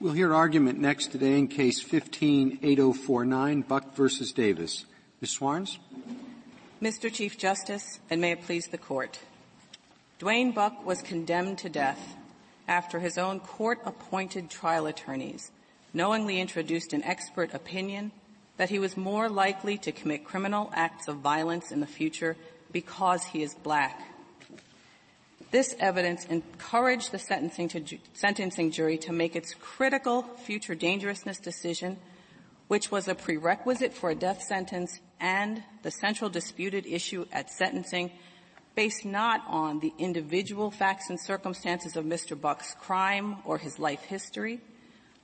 We'll hear argument next today in case 15-8049, Buck versus Davis. Ms. Swarns? Mr. Chief Justice, and may it please the Court. Duane Buck was condemned to death after his own court-appointed trial attorneys knowingly introduced an expert opinion that he was more likely to commit criminal acts of violence in the future because he is black. This evidence encouraged the sentencing, ju- sentencing jury to make its critical future dangerousness decision, which was a prerequisite for a death sentence and the central disputed issue at sentencing based not on the individual facts and circumstances of Mr. Buck's crime or his life history,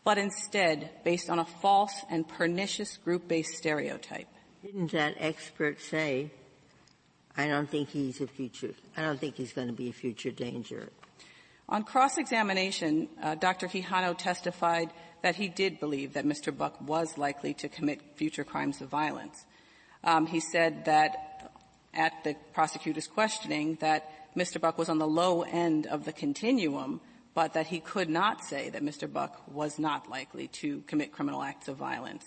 but instead based on a false and pernicious group-based stereotype. Didn't that expert say, I don't think he's a future, I don't think he's going to be a future danger? On cross-examination, uh, Dr. Quijano testified that he did believe that Mr. Buck was likely to commit future crimes of violence. Um, he said that at the prosecutor's questioning that Mr. Buck was on the low end of the continuum, but that he could not say that Mr. Buck was not likely to commit criminal acts of violence.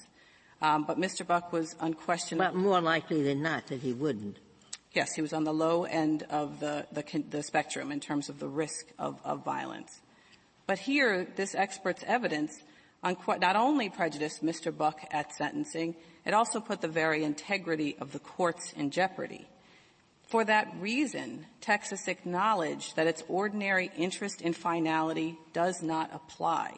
Um, but Mr. Buck was unquestionably. But more likely than not that he wouldn't. Yes, he was on the low end of the, the, the spectrum in terms of the risk of, of violence. But here, this expert's evidence not only prejudiced Mr. Buck at sentencing, it also put the very integrity of the courts in jeopardy. For that reason, Texas acknowledged that its ordinary interest in finality does not apply.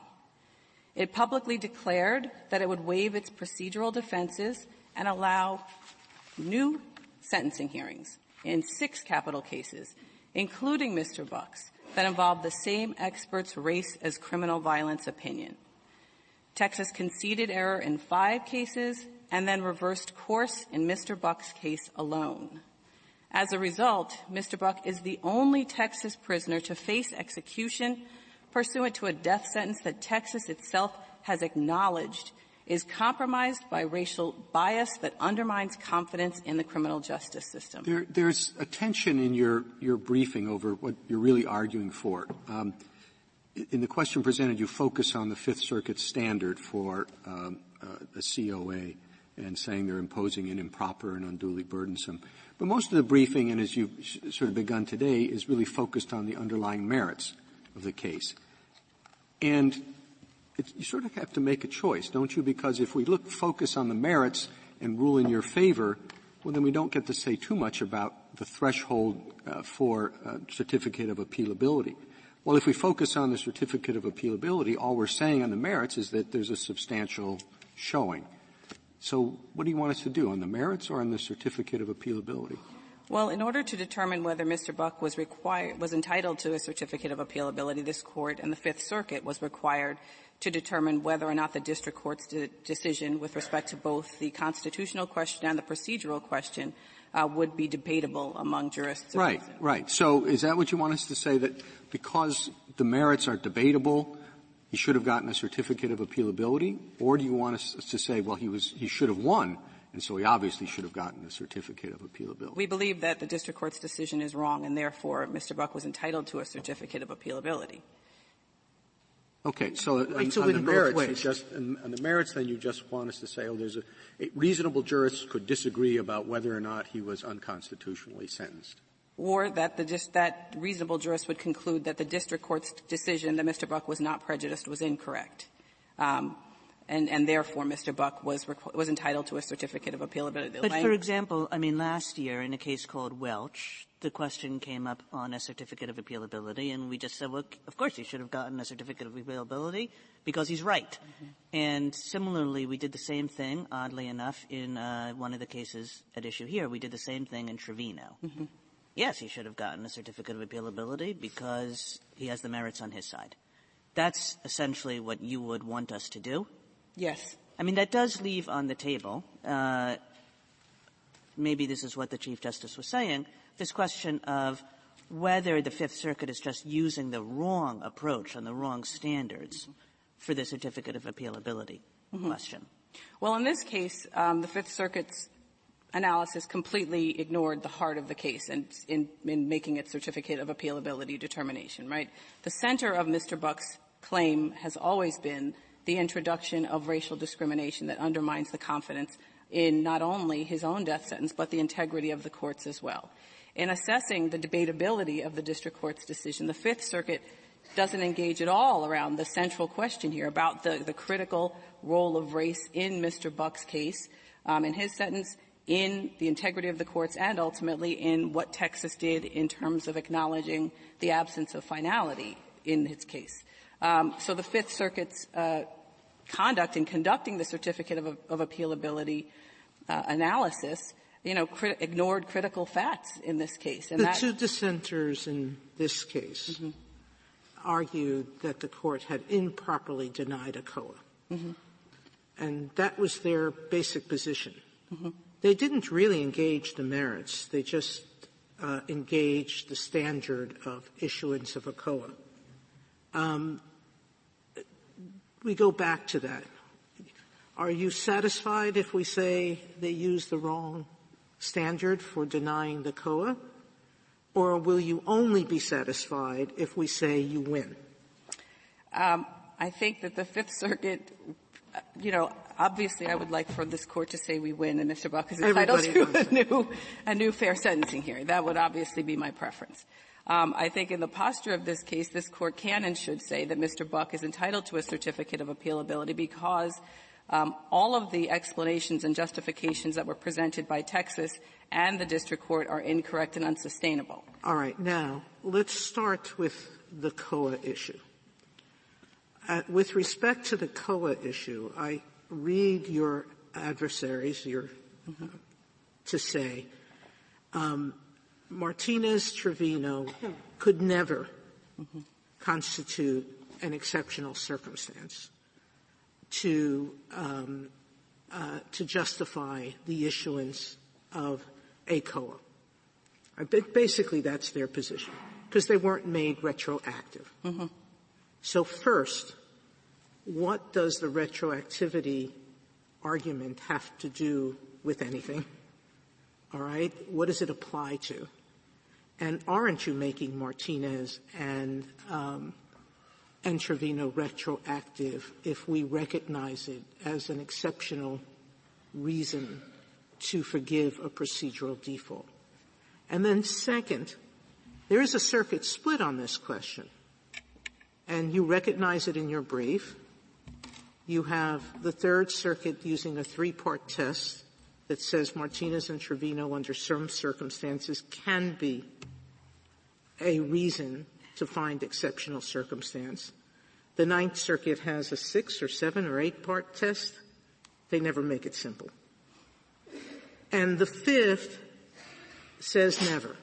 It publicly declared that it would waive its procedural defenses and allow new sentencing hearings in six capital cases, including Mr. Buck's, that involved the same expert's race as criminal violence opinion. Texas conceded error in five cases and then reversed course in Mr. Buck's case alone. As a result, Mr. Buck is the only Texas prisoner to face execution pursuant to a death sentence that Texas itself has acknowledged is compromised by racial bias that undermines confidence in the criminal justice system. There, there's a tension in your, your briefing over what you're really arguing for. Um, in the question presented, you focus on the Fifth Circuit standard for um, uh, a COA and saying they're imposing an improper and unduly burdensome. But most of the briefing, and as you've sort of begun today, is really focused on the underlying merits of the case. And you sort of have to make a choice, don't you? Because if we look, focus on the merits and rule in your favor, well then we don't get to say too much about the threshold uh, for uh, certificate of appealability. Well, if we focus on the certificate of appealability, all we're saying on the merits is that there's a substantial showing. So what do you want us to do, on the merits or on the certificate of appealability? Well, in order to determine whether Mr. Buck was required, was entitled to a certificate of appealability, this court and the Fifth Circuit was required to determine whether or not the district court's de- decision with respect to both the constitutional question and the procedural question uh, would be debatable among jurists. Right, right. So is that what you want us to say that because the merits are debatable, he should have gotten a certificate of appealability, or do you want us to say, well, he was he should have won, and so he obviously should have gotten a certificate of appealability? We believe that the district court's decision is wrong, and therefore Mr. Buck was entitled to a certificate of appealability. Okay, so, on, so on the merits, just on, on, the merits, then you just want us to say, oh, there's a, a reasonable jurists could disagree about whether or not he was unconstitutionally sentenced. Or that the just that reasonable jurist would conclude that the district court's decision that Mr. Buck was not prejudiced was incorrect. Um, and, and, therefore Mr. Buck was was entitled to a certificate of appealability. But for example, I mean, last year in a case called Welch, the question came up on a certificate of appealability, and we just said, well, of course he should have gotten a certificate of appealability because he's right. Mm-hmm. And similarly, we did the same thing, oddly enough, in uh, one of the cases at issue here. We did the same thing in Trevino. Mm-hmm. Yes, he should have gotten a certificate of appealability because he has the merits on his side. That's essentially what you would want us to do. Yes. I mean, that does leave on the table. Uh, maybe this is what the Chief Justice was saying this question of whether the Fifth Circuit is just using the wrong approach and the wrong standards for the certificate of appealability mm-hmm. question. Well, in this case, um, the Fifth Circuit's analysis completely ignored the heart of the case and in, in making its certificate of appealability determination, right? The center of Mr. Buck's claim has always been the introduction of racial discrimination that undermines the confidence in not only his own death sentence, but the integrity of the courts as well. In assessing the debatability of the district court's decision, the Fifth Circuit doesn't engage at all around the central question here about the, the critical role of race in Mr. Buck's case, um, in his sentence, in the integrity of the courts, and ultimately in what Texas did in terms of acknowledging the absence of finality in his case. Um, so the Fifth Circuit's uh, conduct in conducting the certificate of, of appealability uh, analysis, you know, cri- ignored critical facts in this case. And the that, two dissenters in this case mm-hmm. argued that the court had improperly denied ACOA. Mm-hmm. And that was their basic position. Mm-hmm. They didn't really engage the merits. They just uh, engaged the standard of issuance of ACOA. Um, we go back to that. Are you satisfied if we say they use the wrong standard for denying the COA? Or will you only be satisfied if we say you win? Um, I think that the Fifth Circuit, you know, obviously I would like for this court to say we win and Mr. Buck is entitled Everybody to a new, a new fair sentencing hearing. That would obviously be my preference. Um, I think in the posture of this case, this court can and should say that Mr. Buck is entitled to a certificate of appealability because um, all of the explanations and justifications that were presented by Texas and the district court are incorrect and unsustainable. All right. Now, let's start with the COA issue. Uh, with respect to the COA issue, I read your adversaries your, mm-hmm. uh, to say um, Martinez Trevino could never mm-hmm. constitute an exceptional circumstance to um, uh, to justify the issuance of a COA. Basically, that's their position because they weren't made retroactive. Mm-hmm. So first, what does the retroactivity argument have to do with anything? All right, what does it apply to? And aren't you making Martinez and um, and retroactive if we recognize it as an exceptional reason to forgive a procedural default? And then second, there is a circuit split on this question. And you recognize it in your brief. You have the Third Circuit using a three-part test that says Martinez and Trevino under some circumstances can be a reason to find exceptional circumstance. The Ninth Circuit has a six or seven or eight part test. They never make it simple. And the fifth says never.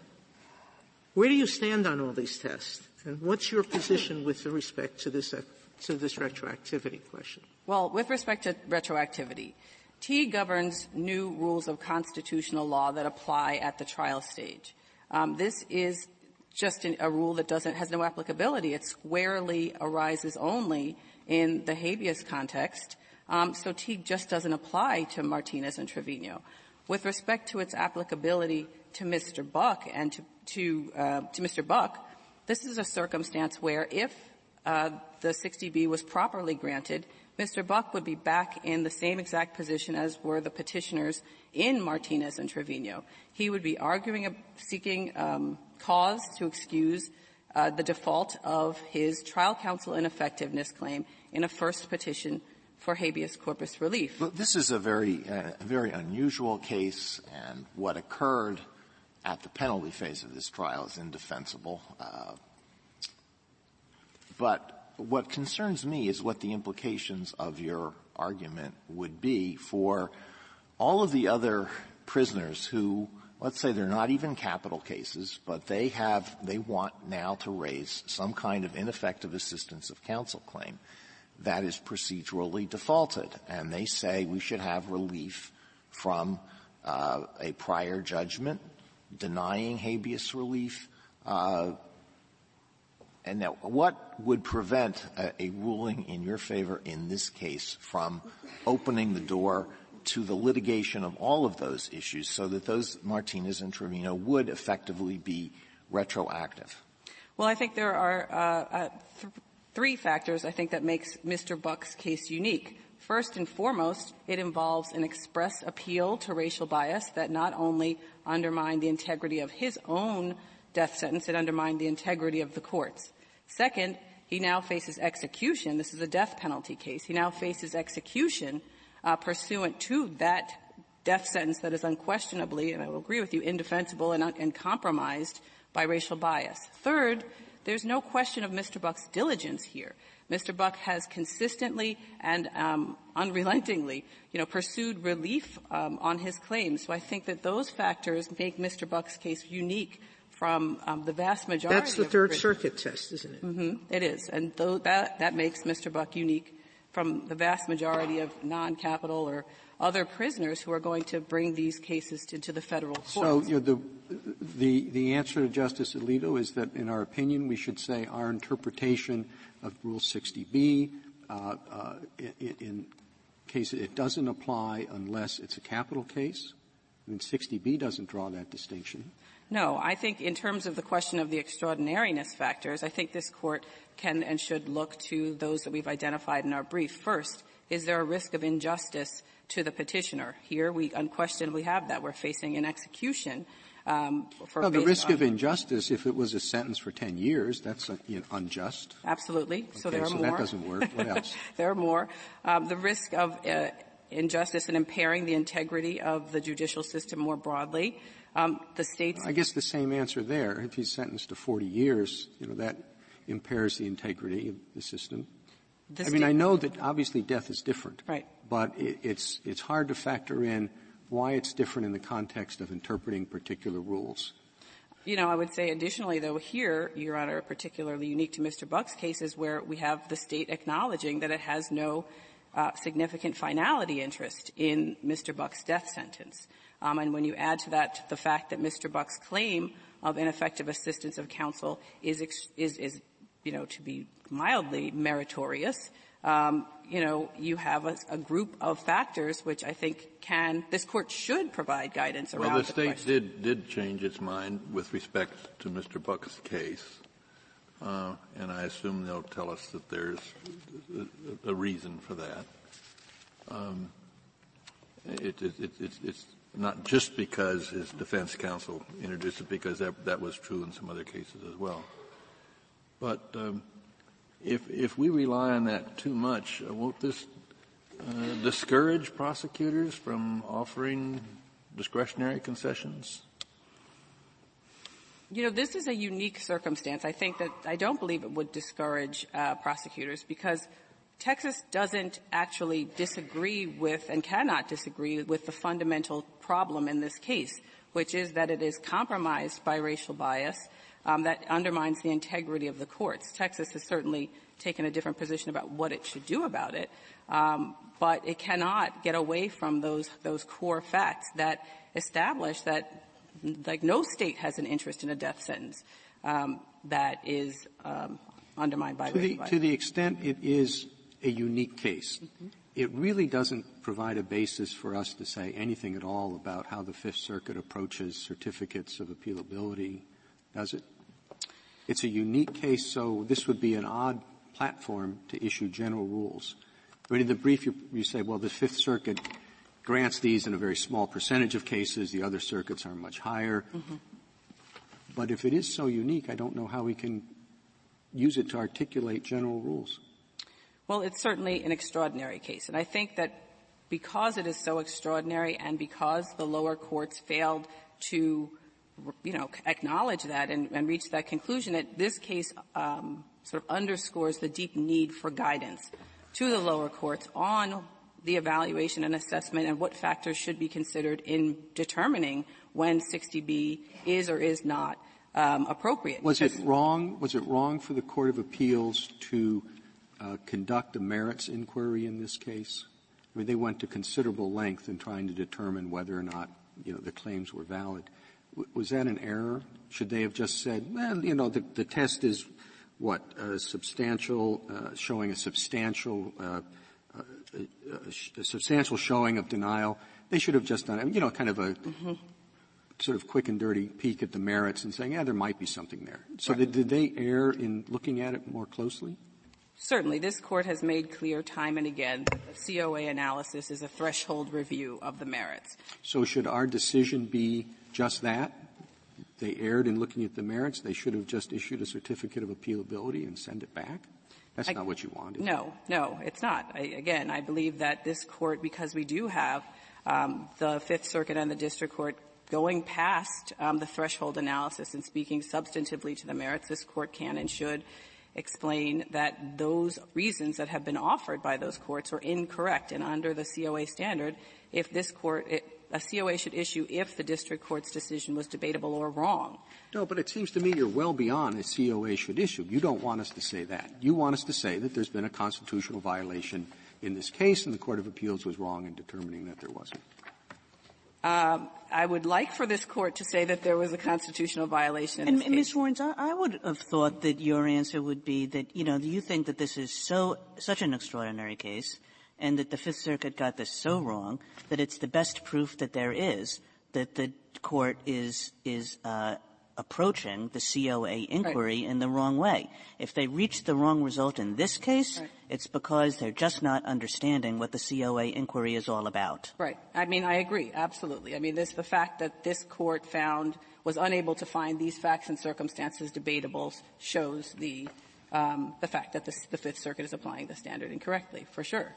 Where do you stand on all these tests? And what's your position with respect to this, to this retroactivity question? Well, with respect to retroactivity, Teague governs new rules of constitutional law that apply at the trial stage. Um, this is just a rule that doesn't has no applicability. It squarely arises only in the habeas context. Um, so Teague just doesn't apply to Martinez and Trevino. With respect to its applicability to Mr. Buck and to to, uh, to Mr. Buck, this is a circumstance where if uh, the 60B was properly granted, Mr. Buck would be back in the same exact position as were the petitioners in Martinez and Trevino. He would be arguing, seeking um, cause to excuse uh, the default of his trial counsel ineffectiveness claim in a first petition for habeas corpus relief. This is a very, uh, very unusual case, and what occurred at the penalty phase of this trial is indefensible. Uh, but what concerns me is what the implications of your argument would be for all of the other prisoners who, let's say they're not even capital cases, but they have, they want now to raise some kind of ineffective assistance of counsel claim that is procedurally defaulted. And they say we should have relief from uh, a prior judgment denying habeas relief, uh, and now, what would prevent a, a, ruling in your favor in this case from opening the door to the litigation of all of those issues so that those Martinez and Trevino would effectively be retroactive? Well, I think there are uh, uh, th- three factors I think that makes Mr. Buck's case unique. First and foremost, it involves an express appeal to racial bias that not only undermined the integrity of his own death sentence, it undermined the integrity of the courts. Second, he now faces execution. This is a death penalty case. He now faces execution uh, pursuant to that death sentence that is unquestionably, and I will agree with you, indefensible and, and compromised by racial bias. Third, there's no question of Mr. Buck's diligence here. Mr. Buck has consistently and um, unrelentingly, you know, pursued relief um, on his claims. So I think that those factors make Mr. Buck's case unique from um, the vast majority. That's the Third Circuit test, isn't it? Mm-hmm, it is, and th- that that makes Mr. Buck unique from the vast majority of non-capital or other prisoners who are going to bring these cases to, to the federal courts. So you know, the, the, the answer to Justice Alito is that, in our opinion, we should say our interpretation of Rule 60B uh, uh, in, in case it doesn't apply unless it's a capital case. I mean, 60B doesn't draw that distinction. No, I think in terms of the question of the extraordinariness factors, I think this court can and should look to those that we've identified in our brief. First, is there a risk of injustice to the petitioner? Here, we unquestionably have that. We're facing an execution. Um, well, the risk of injustice, if it was a sentence for 10 years, that's uh, you know, unjust. Absolutely. Okay, so there are so more. that doesn't work. What else? there are more. Um, the risk of uh, injustice and impairing the integrity of the judicial system more broadly. Um, the states. I guess the same answer there. If he's sentenced to 40 years, you know that impairs the integrity of the system. The I mean, I know that obviously death is different, right? But it, it's it's hard to factor in why it's different in the context of interpreting particular rules. You know, I would say additionally, though, here, Your Honor, particularly unique to Mr. Buck's case is where we have the state acknowledging that it has no uh, significant finality interest in Mr. Buck's death sentence. Um, and when you add to that the fact that Mr. Buck's claim of ineffective assistance of counsel is, is, is you know, to be mildly meritorious, um, you know, you have a, a, group of factors which I think can, this court should provide guidance around. Well, the, the state question. did did change its mind with respect to Mr. Buck's case, uh, and I assume they'll tell us that there's a, a reason for that. Um, it, it, it, it's not just because his defense counsel introduced it, because that, that was true in some other cases as well. But um, if if we rely on that too much, uh, won't this uh, discourage prosecutors from offering discretionary concessions? You know, this is a unique circumstance. I think that I don't believe it would discourage uh, prosecutors because Texas doesn't actually disagree with and cannot disagree with the fundamental problem in this case, which is that it is compromised by racial bias um, that undermines the integrity of the courts. Texas has certainly taken a different position about what it should do about it, um, but it cannot get away from those those core facts that establish that like no state has an interest in a death sentence um, that is um, undermined by to the. To the extent it is a unique case. Mm-hmm. It really doesn't provide a basis for us to say anything at all about how the Fifth Circuit approaches certificates of appealability, does it? It's a unique case, so this would be an odd platform to issue general rules. But in the brief, you, you say, well, the Fifth Circuit grants these in a very small percentage of cases. The other circuits are much higher. Mm-hmm. But if it is so unique, I don't know how we can use it to articulate general rules. Well, it's certainly an extraordinary case. And I think that because it is so extraordinary and because the lower courts failed to, you know, acknowledge that and, and reach that conclusion, that this case um, sort of underscores the deep need for guidance to the lower courts on the evaluation and assessment and what factors should be considered in determining when 60B is or is not um, appropriate. Was it wrong? Was it wrong for the Court of Appeals to conduct a merits inquiry in this case? I mean, they went to considerable length in trying to determine whether or not, you know, the claims were valid. W- was that an error? Should they have just said, well, you know, the, the test is what, a substantial, uh, showing a substantial, uh, uh a, a, substantial showing of denial. They should have just done, you know, kind of a mm-hmm. sort of quick and dirty peek at the merits and saying, yeah, there might be something there. So right. did, did they err in looking at it more closely? Certainly, this court has made clear time and again that the COA analysis is a threshold review of the merits. So should our decision be just that? They erred in looking at the merits. They should have just issued a certificate of appealability and send it back. That's not what you wanted. No, no, it's not. I, again, I believe that this court, because we do have um, the Fifth Circuit and the District Court going past um, the threshold analysis and speaking substantively to the merits, this court can and should explain that those reasons that have been offered by those courts are incorrect and under the COA standard, if this court, it, a COA should issue if the district court's decision was debatable or wrong. No, but it seems to me you're well beyond a COA should issue. You don't want us to say that. You want us to say that there's been a constitutional violation in this case and the Court of Appeals was wrong in determining that there wasn't. Um, I would like for this court to say that there was a constitutional violation in and, this case. Ms. Swarns, I, I would have thought that your answer would be that, you know, you think that this is so, such an extraordinary case and that the Fifth Circuit got this so wrong that it's the best proof that there is that the court is, is, uh, approaching the COA inquiry in the wrong way. If they reach the wrong result in this case, it's because they're just not understanding what the COA inquiry is all about. Right. I mean, I agree, absolutely. I mean, this, the fact that this court found, was unable to find these facts and circumstances debatable shows the, um, the fact that the, the Fifth Circuit is applying the standard incorrectly, for sure.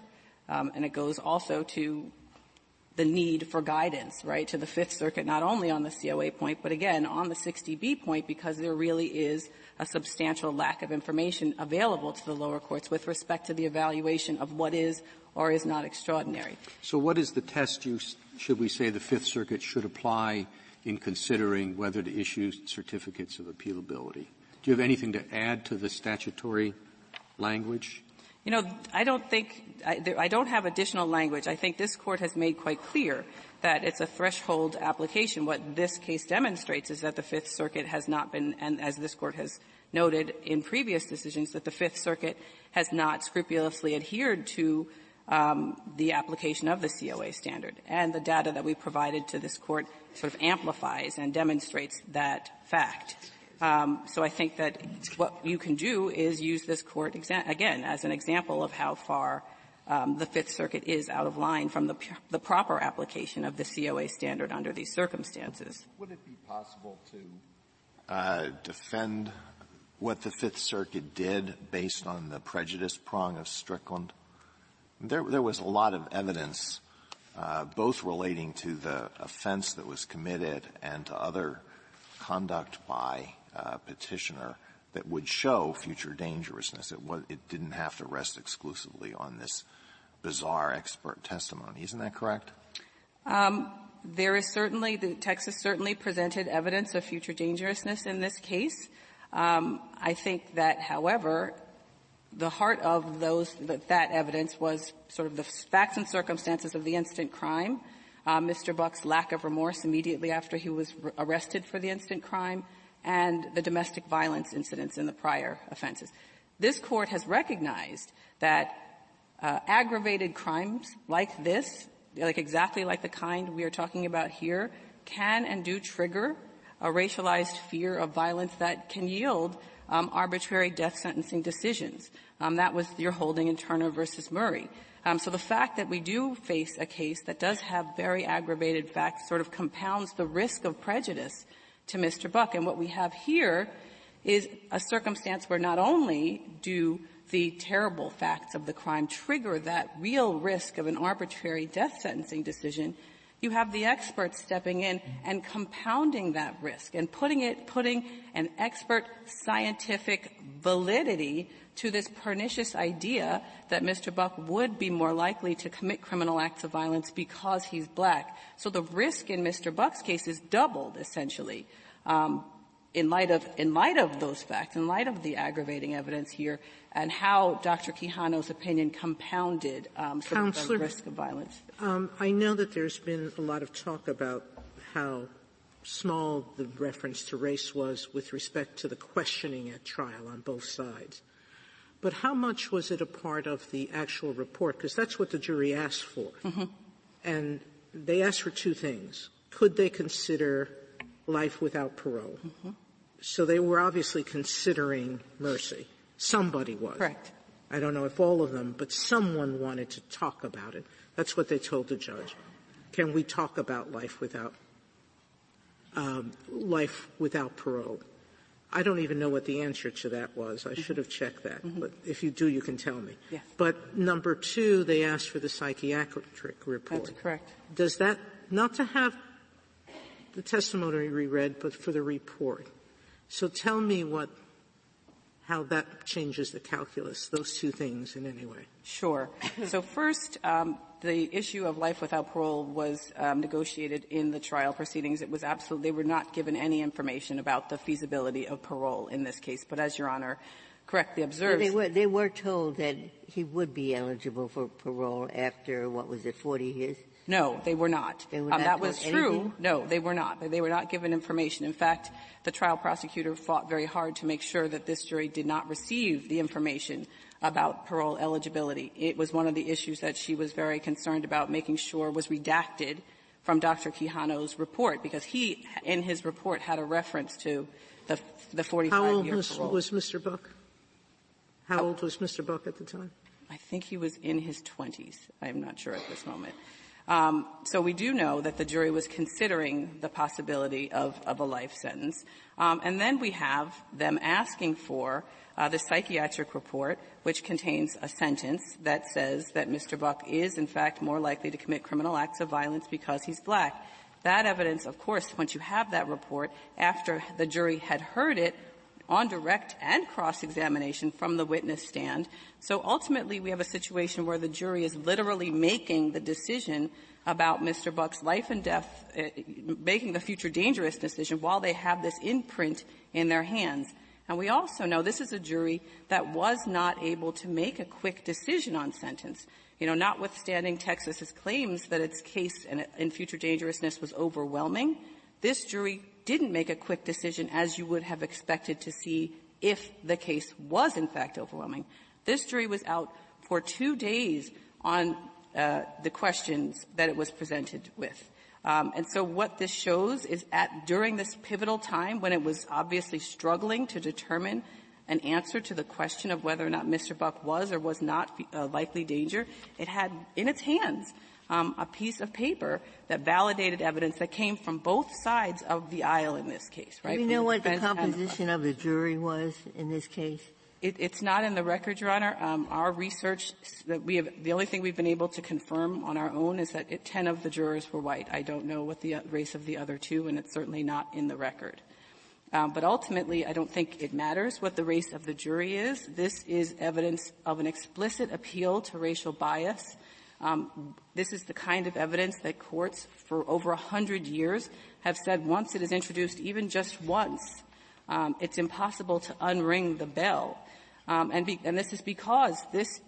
Um, and it goes also to the need for guidance, right, to the Fifth Circuit, not only on the COA point, but again, on the 60B point, because there really is a substantial lack of information available to the lower courts with respect to the evaluation of what is or is not extraordinary. So what is the test you, should we say the Fifth Circuit should apply in considering whether to issue certificates of appealability? Do you have anything to add to the statutory language? You know, I don't think, I, don't have additional language. I think this court has made quite clear that it's a threshold application. What this case demonstrates is that the Fifth Circuit has not been, and as this court has noted in previous decisions, that the Fifth Circuit has not scrupulously adhered to um, the application of the COA standard. And the data that we provided to this court sort of amplifies and demonstrates that fact. Um, so I think that what you can do is use this court exa- again as an example of how far um, the Fifth Circuit is out of line from the, the, proper application of the COA standard under these circumstances. Would it be possible to uh, defend what the Fifth Circuit did based on the prejudice prong of Strickland? There, there was a lot of evidence, uh, both relating to the offense that was committed and to other conduct by uh, petitioner that would show future dangerousness. It, was, it didn't have to rest exclusively on this bizarre expert testimony. Isn't that correct? Um, there is certainly, the, Texas certainly presented evidence of future dangerousness in this case. Um, I think that, however, the heart of those that, that, evidence was sort of the facts and circumstances of the instant crime, uh, Mr. Buck's lack of remorse immediately after he was arrested for the instant crime, and the domestic violence incidents in the prior offenses. This court has recognized that uh, aggravated crimes like this, like exactly like the kind we are talking about here, can and do trigger a racialized fear of violence that can yield um, arbitrary death sentencing decisions. Um, that was your holding in Turner versus Murray. Um, so the fact that we do face a case that does have very aggravated facts sort of compounds the risk of prejudice to Mr. Buck. And what we have here is a circumstance where not only do the terrible facts of the crime trigger that real risk of an arbitrary death sentencing decision, you have the experts stepping in and compounding that risk and putting it, putting an expert scientific validity to this pernicious idea that Mr. Buck would be more likely to commit criminal acts of violence because he's black. So the risk in Mr. Buck's case is doubled, essentially, um, in light of in light of those facts, in light of the aggravating evidence here, and how Dr. Quijano's opinion compounded um, of the risk of violence. Um, I know that there's been a lot of talk about how small the reference to race was with respect to the questioning at trial on both sides. But how much was it a part of the actual report? Because that's what the jury asked for. Mm-hmm. And they asked for two things. Could they consider life without parole? Mm-hmm. So they were obviously considering mercy. Somebody was. Correct. I don't know if all of them, but someone wanted to talk about it. That's what they told the judge. Can we talk about life without um, life without parole? I don't even know what the answer to that was. I should have checked that. Mm-hmm. But if you do, you can tell me. Yes. But number two, they asked for the psychiatric report. That's correct. Does that, not to have the testimony reread, but for the report. So tell me what how that changes the calculus, those two things in any way. Sure. so first, um, the issue of life without parole was um, negotiated in the trial proceedings. It was absolutely they were not given any information about the feasibility of parole in this case. But as Your Honor correctly observed, they were they were told that he would be eligible for parole after what was it, 40 years? No, they were not. They were um, that was true. Anything? No, they were not. They were not given information. In fact, the trial prosecutor fought very hard to make sure that this jury did not receive the information about parole eligibility. It was one of the issues that she was very concerned about making sure was redacted from Dr. Quijano's report because he, in his report, had a reference to the, the 45 How old year was, parole. was Mr. Buck? How old was Mr. Buck at the time? I think he was in his 20s. I'm not sure at this moment. Um, so we do know that the jury was considering the possibility of, a life sentence. Um, and then we have them asking for uh, the psychiatric report, which contains a sentence that says that Mr. Buck is, in fact, more likely to commit criminal acts of violence because he's black. That evidence, of course, once you have that report, after the jury had heard it, on direct and cross-examination from the witness stand. So ultimately we have a situation where the jury is literally making the decision about Mr. Buck's life and death, uh, making the future dangerous decision while they have this imprint in their hands. And we also know this is a jury that was not able to make a quick decision on sentence. You know, notwithstanding Texas's claims that its case in, in future dangerousness was overwhelming, this jury didn't make a quick decision as you would have expected to see if the case was in fact overwhelming. This jury was out for two days on uh, the questions that it was presented with. Um, and so what this shows is at during this pivotal time when it was obviously struggling to determine an answer to the question of whether or not Mr. Buck was or was not a likely danger, it had in its hands um, a piece of paper that validated evidence that came from both sides of the aisle in this case, right? Do you know the what the composition of the jury was in this case? It, it's not in the record, Your Honor. Um, our research, that we have, the only thing we've been able to confirm on our own is that it, 10 of the jurors were white. I don't know what the uh, race of the other two, and it's certainly not in the record. Um, but ultimately, I don't think it matters what the race of the jury is. This is evidence of an explicit appeal to racial bias um, this is the kind of evidence that courts for over a hundred years have said once it is introduced, even just once, um, it's impossible to unring the bell. Um, and, be, and this is because this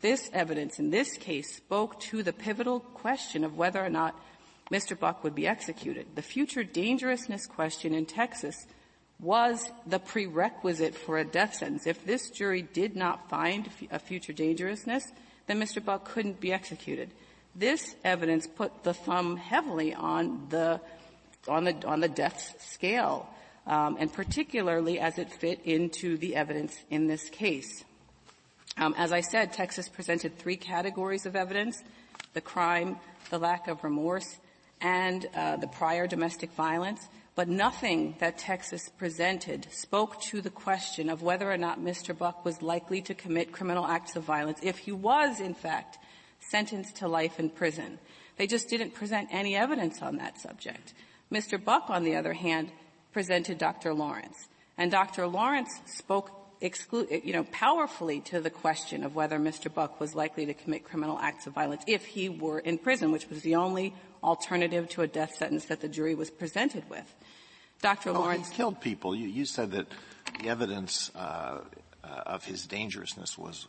this evidence in this case spoke to the pivotal question of whether or not Mr. Buck would be executed. The future dangerousness question in Texas was the prerequisite for a death sentence. If this jury did not find a future dangerousness, then Mr. Buck couldn't be executed. This evidence put the thumb heavily on the on the on the death scale, um, and particularly as it fit into the evidence in this case. Um, as I said, Texas presented three categories of evidence: the crime, the lack of remorse, and uh, the prior domestic violence but nothing that Texas presented spoke to the question of whether or not Mr. Buck was likely to commit criminal acts of violence if he was, in fact, sentenced to life in prison. They just didn't present any evidence on that subject. Mr. Buck, on the other hand, presented Dr. Lawrence. And Dr. Lawrence spoke exclu- you know, powerfully to the question of whether Mr. Buck was likely to commit criminal acts of violence if he were in prison, which was the only alternative to a death sentence that the jury was presented with. Dr. Well, Lawrence he killed people. You, you said that the evidence uh, uh, of his dangerousness was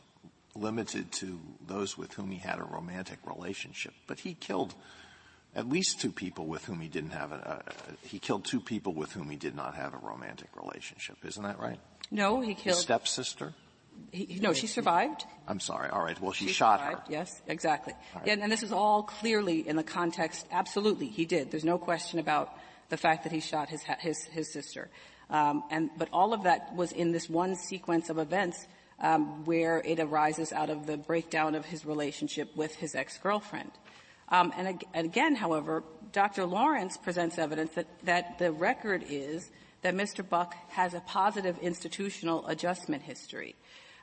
limited to those with whom he had a romantic relationship, but he killed at least two people with whom he didn't have a, uh, he killed two people with whom he did not have a romantic relationship. Isn't that right? No, he killed his stepsister. He, no, she survived. I'm sorry. All right. Well, she, she shot survived. her. Yes, exactly. Right. Yeah, and this is all clearly in the context. Absolutely, he did. There's no question about the fact that he shot his his, his sister. Um, and but all of that was in this one sequence of events um, where it arises out of the breakdown of his relationship with his ex-girlfriend. Um, and, and, again, however, Dr. Lawrence presents evidence that, that the record is that Mr. Buck has a positive institutional adjustment history.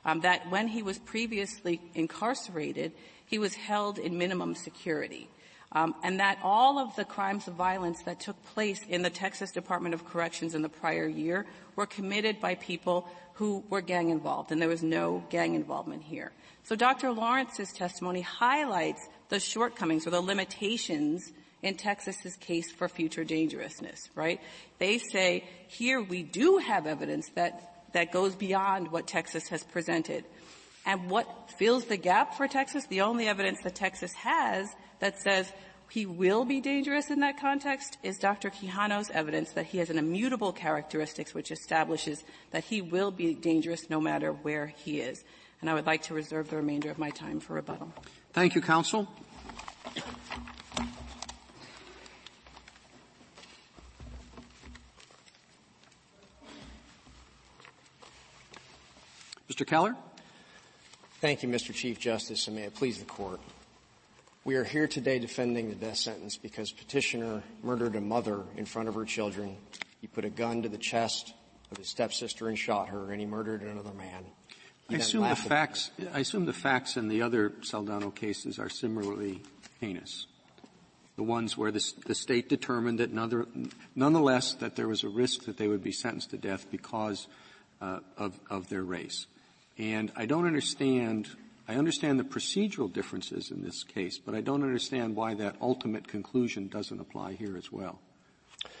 Um, that when he was previously incarcerated, he was held in minimum security. Um, and that all of the crimes of violence that took place in the Texas Department of Corrections in the prior year were committed by people who were gang involved, and there was no gang involvement here. So Dr. Lawrence's testimony highlights the shortcomings or the limitations in Texas's case for future dangerousness, right? They say here we do have evidence that, that goes beyond what Texas has presented. And what fills the gap for Texas? The only evidence that Texas has that says he will be dangerous in that context is Dr. Quijano's evidence that he has an immutable characteristics which establishes that he will be dangerous no matter where he is. And I would like to reserve the remainder of my time for rebuttal. Thank you, counsel. Mr. Keller? Thank you, Mr. Chief Justice, and may it please the Court. We are here today defending the death sentence because petitioner murdered a mother in front of her children. He put a gun to the chest of his stepsister and shot her, and he murdered another man. I assume the facts. I assume the facts in the other Saldano cases are similarly heinous. The ones where the, the state determined that nonetheless that there was a risk that they would be sentenced to death because uh, of, of their race. And I don't understand, I understand the procedural differences in this case, but I don't understand why that ultimate conclusion doesn't apply here as well.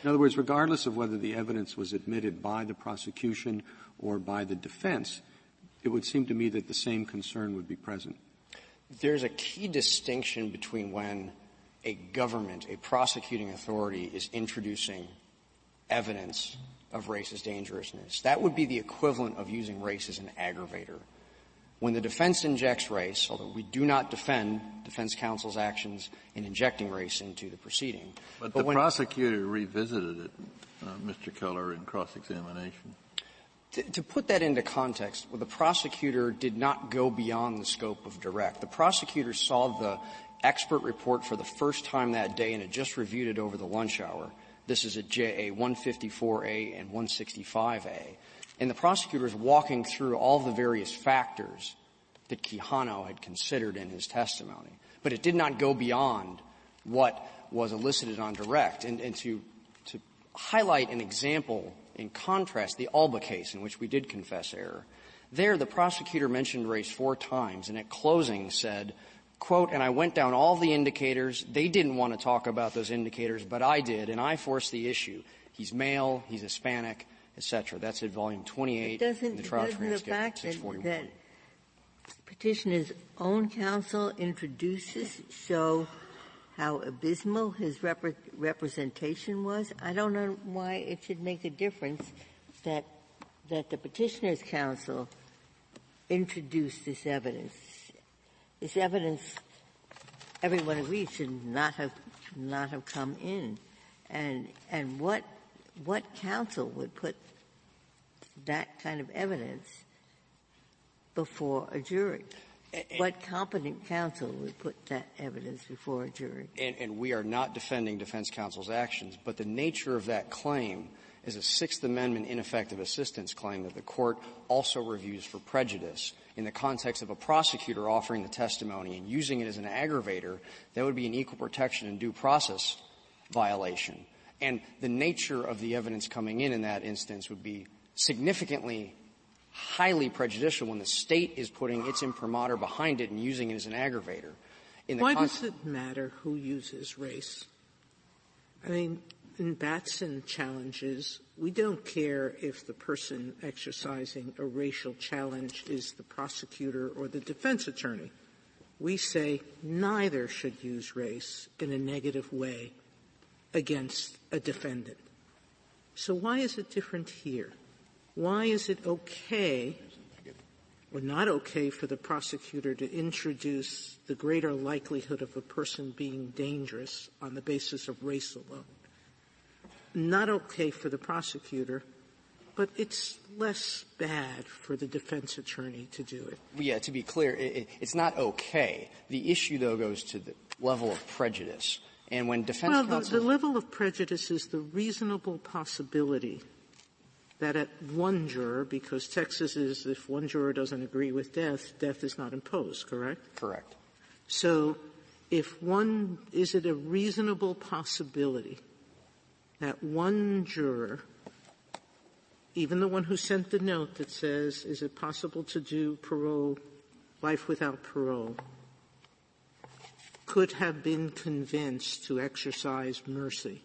In other words, regardless of whether the evidence was admitted by the prosecution or by the defense, it would seem to me that the same concern would be present. There's a key distinction between when a government, a prosecuting authority, is introducing evidence of racist dangerousness. That would be the equivalent of using race as an aggravator. When the defense injects race, although we do not defend defense counsel's actions in injecting race into the proceeding. But, but the prosecutor revisited it, uh, Mr. Keller, in cross-examination. To, to, put that into context, well, the prosecutor did not go beyond the scope of direct. The prosecutor saw the expert report for the first time that day and had just reviewed it over the lunch hour. This is at JA 154A and 165A. And the prosecutor is walking through all the various factors that Quijano had considered in his testimony. But it did not go beyond what was elicited on direct. And, and to, to highlight an example in contrast, the Alba case in which we did confess error. There, the prosecutor mentioned race four times and at closing said, quote, and I went down all the indicators. They didn't want to talk about those indicators, but I did, and I forced the issue. He's male, he's Hispanic, etc. That's at volume 28 in the trial transcript, the fact that, that petitioner's own counsel introduces show how abysmal his rep- representation was? I don't know why it should make a difference that that the petitioner's counsel introduced this evidence this evidence, everyone agrees, should not have not have come in. And and what what counsel would put that kind of evidence before a jury? what competent counsel would put that evidence before a jury? And, and we are not defending defense counsel's actions, but the nature of that claim is a Sixth Amendment ineffective assistance claim that the court also reviews for prejudice in the context of a prosecutor offering the testimony and using it as an aggravator, that would be an equal protection and due process violation. And the nature of the evidence coming in in that instance would be significantly highly prejudicial when the state is putting its imprimatur behind it and using it as an aggravator. Why does it matter who uses race? I mean, in Batson challenges, we don't care if the person exercising a racial challenge is the prosecutor or the defense attorney. We say neither should use race in a negative way against a defendant. So why is it different here? Why is it okay or not okay for the prosecutor to introduce the greater likelihood of a person being dangerous on the basis of race alone? Not okay for the prosecutor but it's less bad for the defense attorney to do it. Yeah, to be clear, it, it, it's not okay. The issue, though, goes to the level of prejudice. And when defense well, counsel... the, the level of prejudice is the reasonable possibility that at one juror, because Texas is, if one juror doesn't agree with death, death is not imposed, correct? Correct. So, if one, is it a reasonable possibility that one juror, even the one who sent the note that says, is it possible to do parole, life without parole, could have been convinced to exercise mercy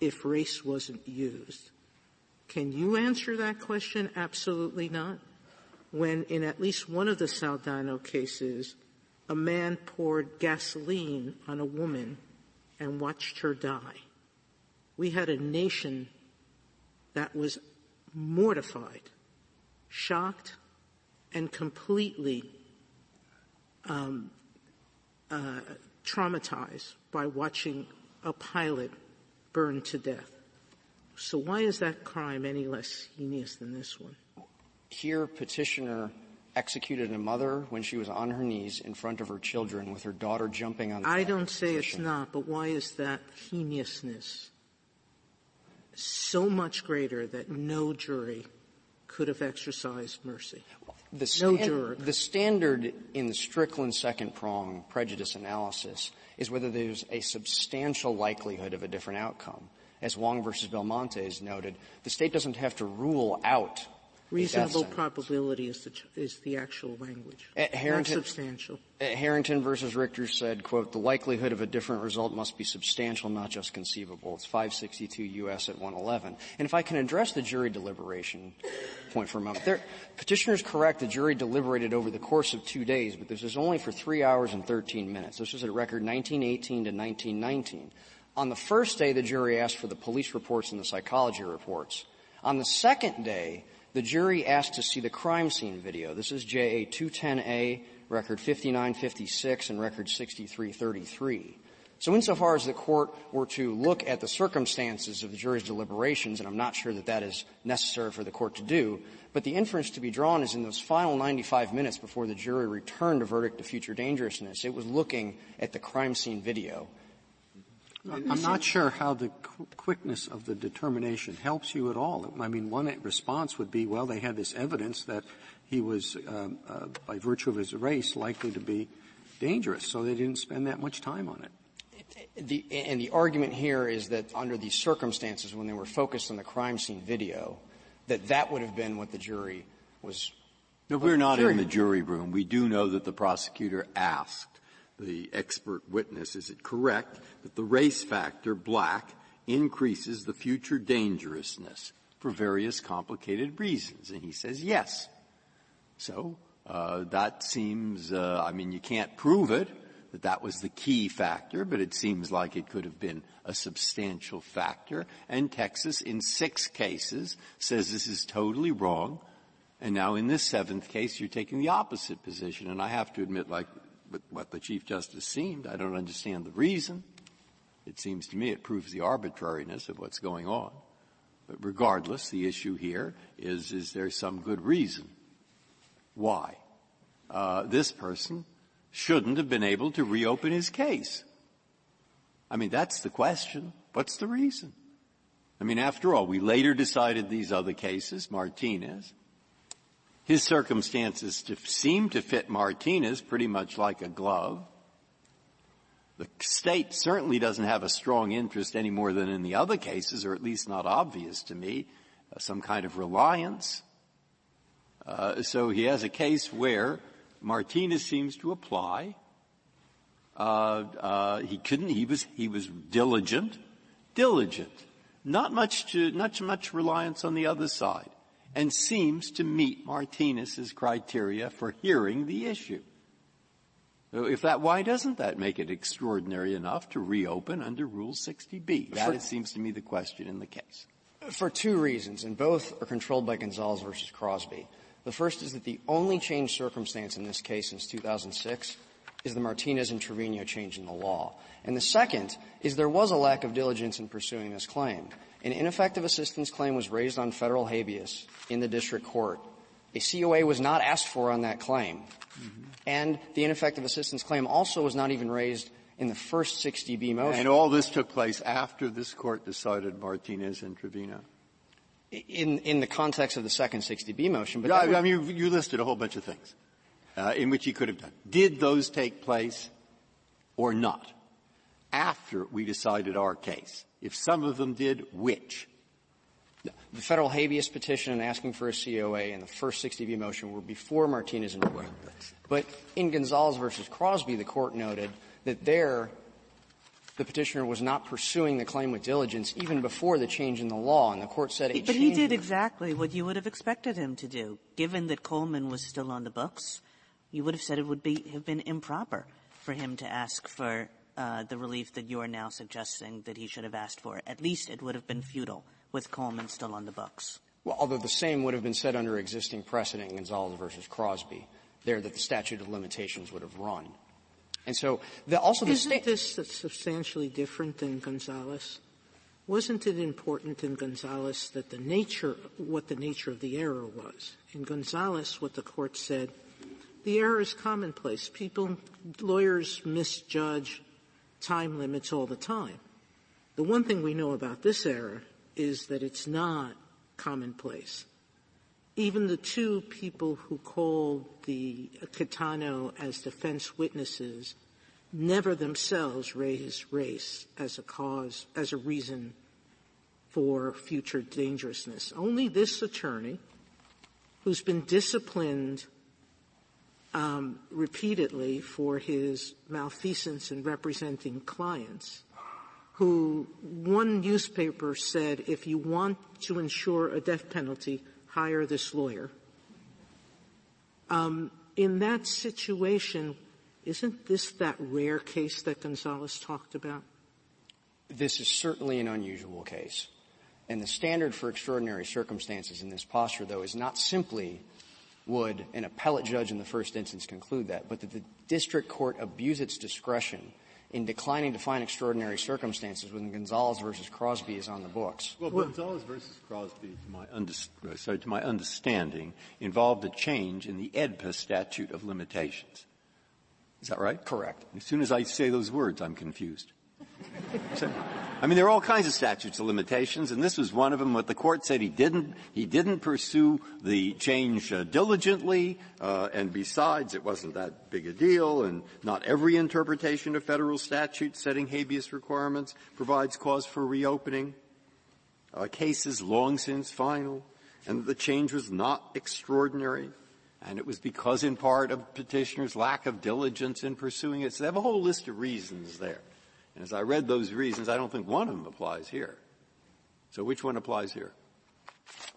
if race wasn't used. Can you answer that question? Absolutely not. When in at least one of the Saldano cases, a man poured gasoline on a woman and watched her die. We had a nation that was mortified, shocked, and completely um, uh, traumatized by watching a pilot burn to death. So why is that crime any less heinous than this one? Here, petitioner executed a mother when she was on her knees in front of her children with her daughter jumping on the I don't say it's not, but why is that heinousness so much greater that no jury could have exercised mercy? The, no juror. the standard in the Strickland second prong prejudice analysis is whether there's a substantial likelihood of a different outcome. As Wong versus Belmontes has noted, the state doesn't have to rule out Reasonable probability is the, is the actual language. Not substantial. Harrington versus Richter said, quote, the likelihood of a different result must be substantial, not just conceivable. It's 562 U.S. at 111. And if I can address the jury deliberation point for a moment. There, petitioner is correct, the jury deliberated over the course of two days, but this was only for three hours and 13 minutes. This was at record 1918 to 1919. On the first day, the jury asked for the police reports and the psychology reports. On the second day, the jury asked to see the crime scene video. This is JA 210A, record 5956 and record 6333. So insofar as the court were to look at the circumstances of the jury's deliberations, and I'm not sure that that is necessary for the court to do, but the inference to be drawn is in those final 95 minutes before the jury returned a verdict of future dangerousness, it was looking at the crime scene video I'm not sure how the qu- quickness of the determination helps you at all. I mean, one response would be, well, they had this evidence that he was, um, uh, by virtue of his race, likely to be dangerous, so they didn't spend that much time on it. The, and the argument here is that under these circumstances, when they were focused on the crime scene video, that that would have been what the jury was. No, we're not in the jury room. We do know that the prosecutor asked the expert witness, is it correct that the race factor, black, increases the future dangerousness for various complicated reasons? And he says yes. So, uh, that seems, uh, I mean, you can't prove it, that that was the key factor, but it seems like it could have been a substantial factor. And Texas, in six cases, says this is totally wrong. And now in this seventh case, you're taking the opposite position. And I have to admit, like what the Chief Justice seemed. I don't understand the reason. It seems to me it proves the arbitrariness of what's going on. But regardless, the issue here is, is there some good reason why uh, this person shouldn't have been able to reopen his case? I mean, that's the question. What's the reason? I mean, after all, we later decided these other cases, Martinez, his circumstances to seem to fit Martinez pretty much like a glove. The state certainly doesn't have a strong interest any more than in the other cases, or at least not obvious to me, uh, some kind of reliance. Uh, so he has a case where Martinez seems to apply. Uh, uh he couldn't. He was he was diligent, diligent. Not much to, not much reliance on the other side and seems to meet Martinez's criteria for hearing the issue. If that, why doesn't that make it extraordinary enough to reopen under Rule 60B? That, it seems to me, the question in the case. For two reasons, and both are controlled by Gonzalez versus Crosby. The first is that the only changed circumstance in this case since 2006 is the Martinez and Trevino change in the law. And the second is there was a lack of diligence in pursuing this claim. An ineffective assistance claim was raised on federal habeas in the district court. A COA was not asked for on that claim. Mm-hmm. And the ineffective assistance claim also was not even raised in the first 60B motion. And all this took place after this court decided Martinez and Trevino? In, in the context of the second 60B motion. But yeah, I mean, you, you, listed a whole bunch of things uh, in which he could have done. Did those take place or not? After we decided our case. If some of them did, which? The federal habeas petition and asking for a COA and the first 60B motion were before Martinez and Trevino. But in Gonzalez versus Crosby, the court noted that there the petitioner was not pursuing the claim with diligence even before the change in the law, and the court said it. But he did exactly what you would have expected him to do, given that Coleman was still on the books. You would have said it would be have been improper for him to ask for uh, the relief that you are now suggesting that he should have asked for. At least it would have been futile with Coleman still on the books. Well, although the same would have been said under existing precedent in Gonzalez versus Crosby, there that the statute of limitations would have run. And so the, also the Isn't this substantially different than Gonzalez? Wasn't it important in Gonzalez that the nature, what the nature of the error was? In Gonzalez, what the court said, the error is commonplace. People, lawyers misjudge time limits all the time. The one thing we know about this error is that it's not commonplace. Even the two people who called the Quijano as defense witnesses never themselves raised race as a cause, as a reason for future dangerousness. Only this attorney, who's been disciplined um, repeatedly for his malfeasance in representing clients, who one newspaper said, if you want to ensure a death penalty, hire this lawyer. Um, in that situation, isn't this that rare case that Gonzalez talked about? This is certainly an unusual case. And the standard for extraordinary circumstances in this posture, though, is not simply would an appellate judge in the first instance conclude that, but that the district court abuse its discretion in declining to find extraordinary circumstances when Gonzalez versus Crosby is on the books. Well, Gonzalez versus Crosby, to my, under, uh, sorry, to my understanding, involved a change in the AEDPA statute of limitations. Is that right? Correct. As soon as I say those words, I'm confused. I mean, there are all kinds of statutes of limitations, and this was one of them. What the court said he didn't, he didn't pursue the change uh, diligently, uh, and besides, it wasn't that big a deal, and not every interpretation of federal statute setting habeas requirements provides cause for reopening. Uh, cases long since final, and the change was not extraordinary. And it was because in part of petitioner's lack of diligence in pursuing it. So they have a whole list of reasons there. And as I read those reasons, I don't think one of them applies here. So which one applies here?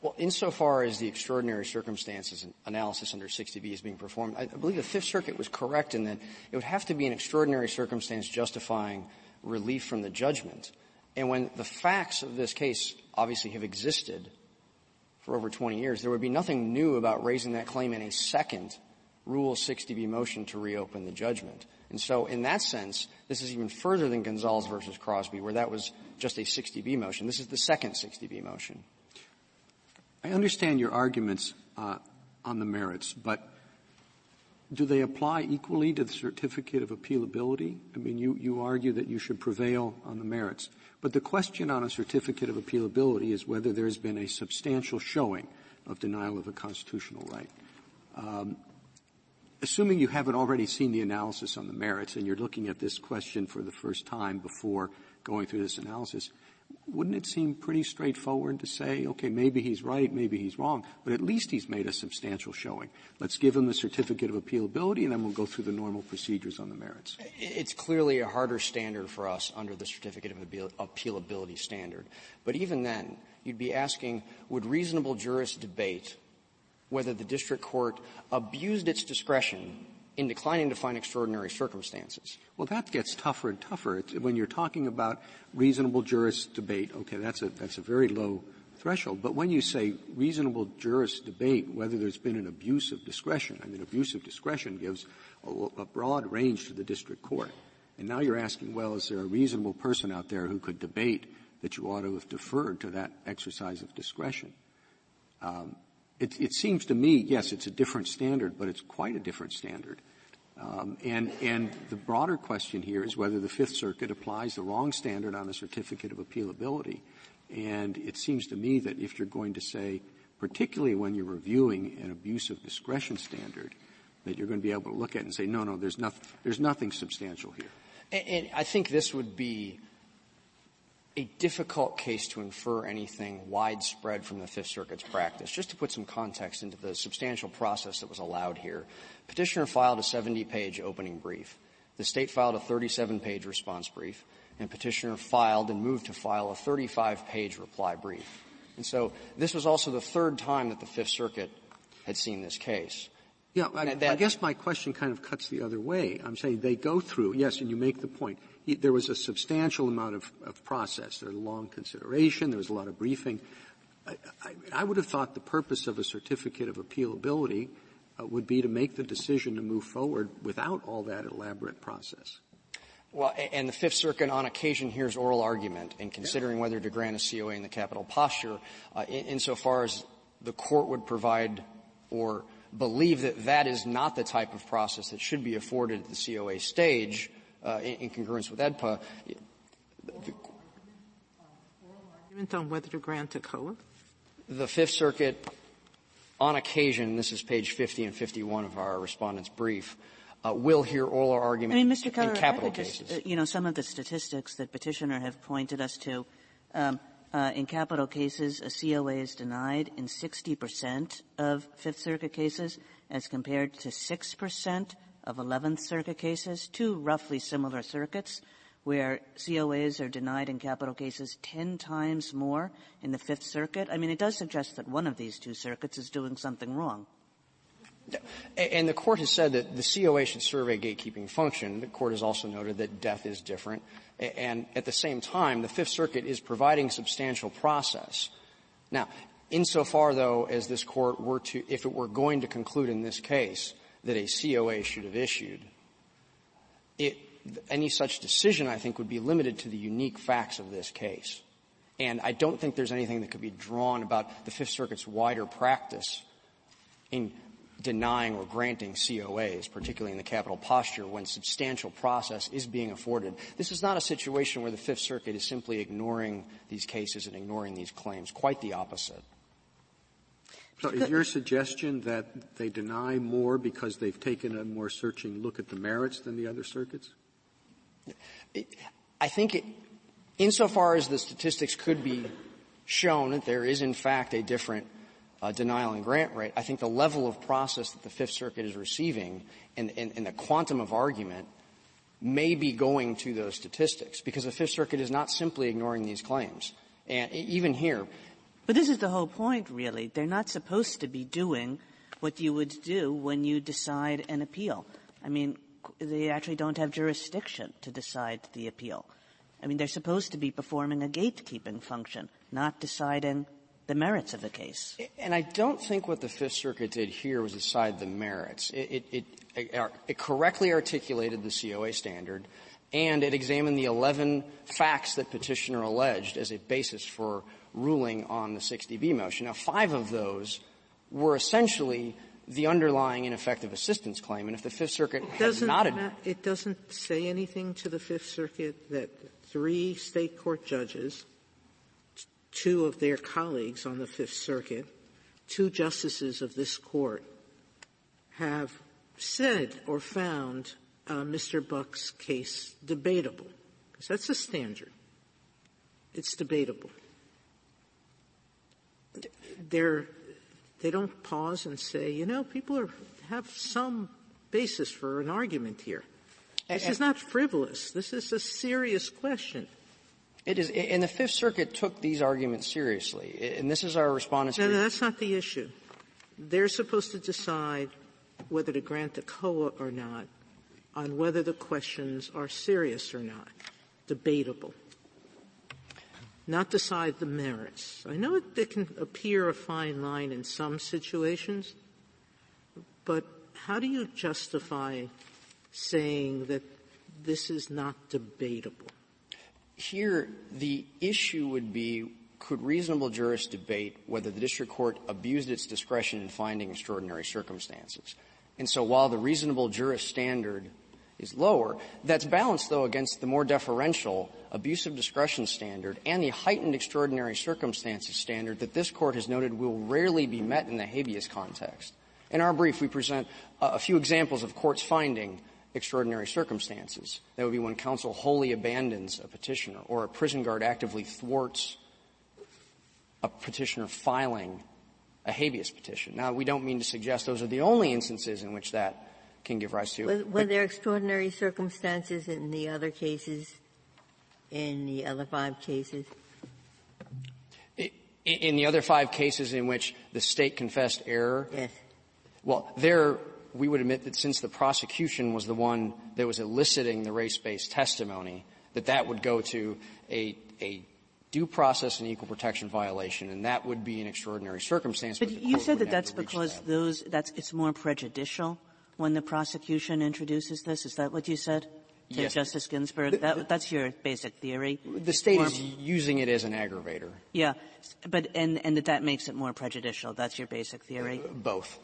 Well, insofar as the extraordinary circumstances analysis under 60B is being performed, I believe the Fifth Circuit was correct in that it would have to be an extraordinary circumstance justifying relief from the judgment. And when the facts of this case obviously have existed for over 20 years, there would be nothing new about raising that claim in a second Rule 60B motion to reopen the judgment. And so in that sense, this is even further than Gonzalez versus Crosby, where that was just a 60B motion. This is the second 60B motion. I understand your arguments uh, on the merits, but do they apply equally to the certificate of appealability? I mean, you, you argue that you should prevail on the merits, but the question on a certificate of appealability is whether there has been a substantial showing of denial of a constitutional right. Um, assuming you haven't already seen the analysis on the merits and you're looking at this question for the first time before going through this analysis, wouldn't it seem pretty straightforward to say, okay, maybe he's right, maybe he's wrong, but at least he's made a substantial showing. Let's give him the certificate of appealability and then we'll go through the normal procedures on the merits. It's clearly a harder standard for us under the certificate of appealability standard. But even then, you'd be asking, would reasonable jurists debate whether the district court abused its discretion in declining to find extraordinary circumstances. Well, that gets tougher and tougher. It's, when you're talking about reasonable jurist debate, okay, that's a, that's a very low threshold. But when you say reasonable jurists debate whether there's been an abuse of discretion, I mean, abuse of discretion gives a, a broad range to the district court. And now you're asking, well, is there a reasonable person out there who could debate that you ought to have deferred to that exercise of discretion? Um, it, it, seems to me, yes, it's a different standard, but it's quite a different standard. Um, and, and the broader question here is whether the Fifth Circuit applies the wrong standard on a certificate of appealability. And it seems to me that if you're going to say, particularly when you're reviewing an abuse of discretion standard, that you're going to be able to look at and say, no, no, there's, nothing, there's nothing substantial here. And, and I think this would be a difficult case to infer anything widespread from the Fifth Circuit's practice. Just to put some context into the substantial process that was allowed here, petitioner filed a 70-page opening brief. The state filed a 37-page response brief, and petitioner filed and moved to file a 35-page reply brief. And so this was also the third time that the Fifth Circuit had seen this case. Yeah, I, I, guess my question kind of cuts the other way. I'm saying they go through, yes, and you make the point. There was a substantial amount of, of process. There was a long consideration. There was a lot of briefing. I, I, I would have thought the purpose of a certificate of appealability uh, would be to make the decision to move forward without all that elaborate process. Well, and the Fifth Circuit on occasion hears oral argument in considering whether to grant a COA in the capital posture, uh, in, insofar as the court would provide or believe that that is not the type of process that should be afforded at the COA stage in, in, congruence with AEDPA. The, argument on whether to grant a COA? The Fifth Circuit, on occasion, this is page 50 and 51 of our respondent's brief, uh, will hear oral argument I mean, Mr. Keller, in capital just, cases. Uh, you know, some of the statistics that petitioner have pointed us to, um, uh, in capital cases, a COA is denied in 60% of Fifth Circuit cases as compared to 6% of 11th Circuit cases, two roughly similar circuits where COAs are denied in capital cases 10 times more in the Fifth Circuit. I mean, it does suggest that one of these two circuits is doing something wrong. And the court has said that the COA should serve a gatekeeping function. The court has also noted that death is different. And at the same time, the Fifth Circuit is providing substantial process. Now, insofar though as this court were to, if it were going to conclude in this case that a COA should have issued, it, any such decision I think would be limited to the unique facts of this case. And I don't think there's anything that could be drawn about the Fifth Circuit's wider practice in denying or granting COAs, particularly in the capital posture, when substantial process is being afforded. This is not a situation where the Fifth Circuit is simply ignoring these cases and ignoring these claims. Quite the opposite. So is your suggestion that they deny more because they've taken a more searching look at the merits than the other circuits? I think it, insofar as the statistics could be shown that there is in fact a different uh, denial and grant rate, I think the level of process that the Fifth Circuit is receiving and, and, and the quantum of argument may be going to those statistics because the Fifth Circuit is not simply ignoring these claims. And even here. But this is the whole point, really. They're not supposed to be doing what you would do when you decide an appeal. I mean, they actually don't have jurisdiction to decide the appeal. I mean, they're supposed to be performing a gatekeeping function, not deciding the merits of the case. And I don't think what the Fifth Circuit did here was decide the merits. It, it, it, it correctly articulated the COA standard, and it examined the 11 facts that petitioner alleged as a basis for ruling on the 60B motion. Now, five of those were essentially the underlying ineffective assistance claim, and if the Fifth Circuit had not ad- it doesn't say anything to the Fifth Circuit that three state court judges two of their colleagues on the Fifth Circuit, two justices of this court, have said or found uh, Mr. Buck's case debatable. Because that's a standard. It's debatable. They're, they don't pause and say, you know, people are, have some basis for an argument here. This is not frivolous. This is a serious question. It is, and the Fifth Circuit took these arguments seriously, and this is our response. No, no, that's not the issue. They're supposed to decide whether to grant the COA or not on whether the questions are serious or not, debatable. Not decide the merits. I know it can appear a fine line in some situations, but how do you justify saying that this is not debatable? Here, the issue would be could reasonable jurists debate whether the district court abused its discretion in finding extraordinary circumstances? And so while the reasonable jurist standard is lower, that's balanced, though, against the more deferential abusive discretion standard and the heightened extraordinary circumstances standard that this court has noted will rarely be met in the habeas context. In our brief, we present a few examples of courts finding extraordinary circumstances. That would be when counsel wholly abandons a petitioner or a prison guard actively thwarts a petitioner filing a habeas petition. Now, we don't mean to suggest those are the only instances in which that can give rise to. Were, were there extraordinary circumstances in the other cases, in the other five cases? In the other five cases in which the state confessed error? Yes. Well, there, we would admit that since the prosecution was the one that was eliciting the race-based testimony, that that would go to a, a due process and equal protection violation, and that would be an extraordinary circumstance. But, but you said that that's because that. those that's it's more prejudicial when the prosecution introduces this. Is that what you said? To yes. Justice Ginsburg, that, that's your basic theory. The state is using it as an aggravator. Yeah, but and and that that makes it more prejudicial. That's your basic theory. Uh, both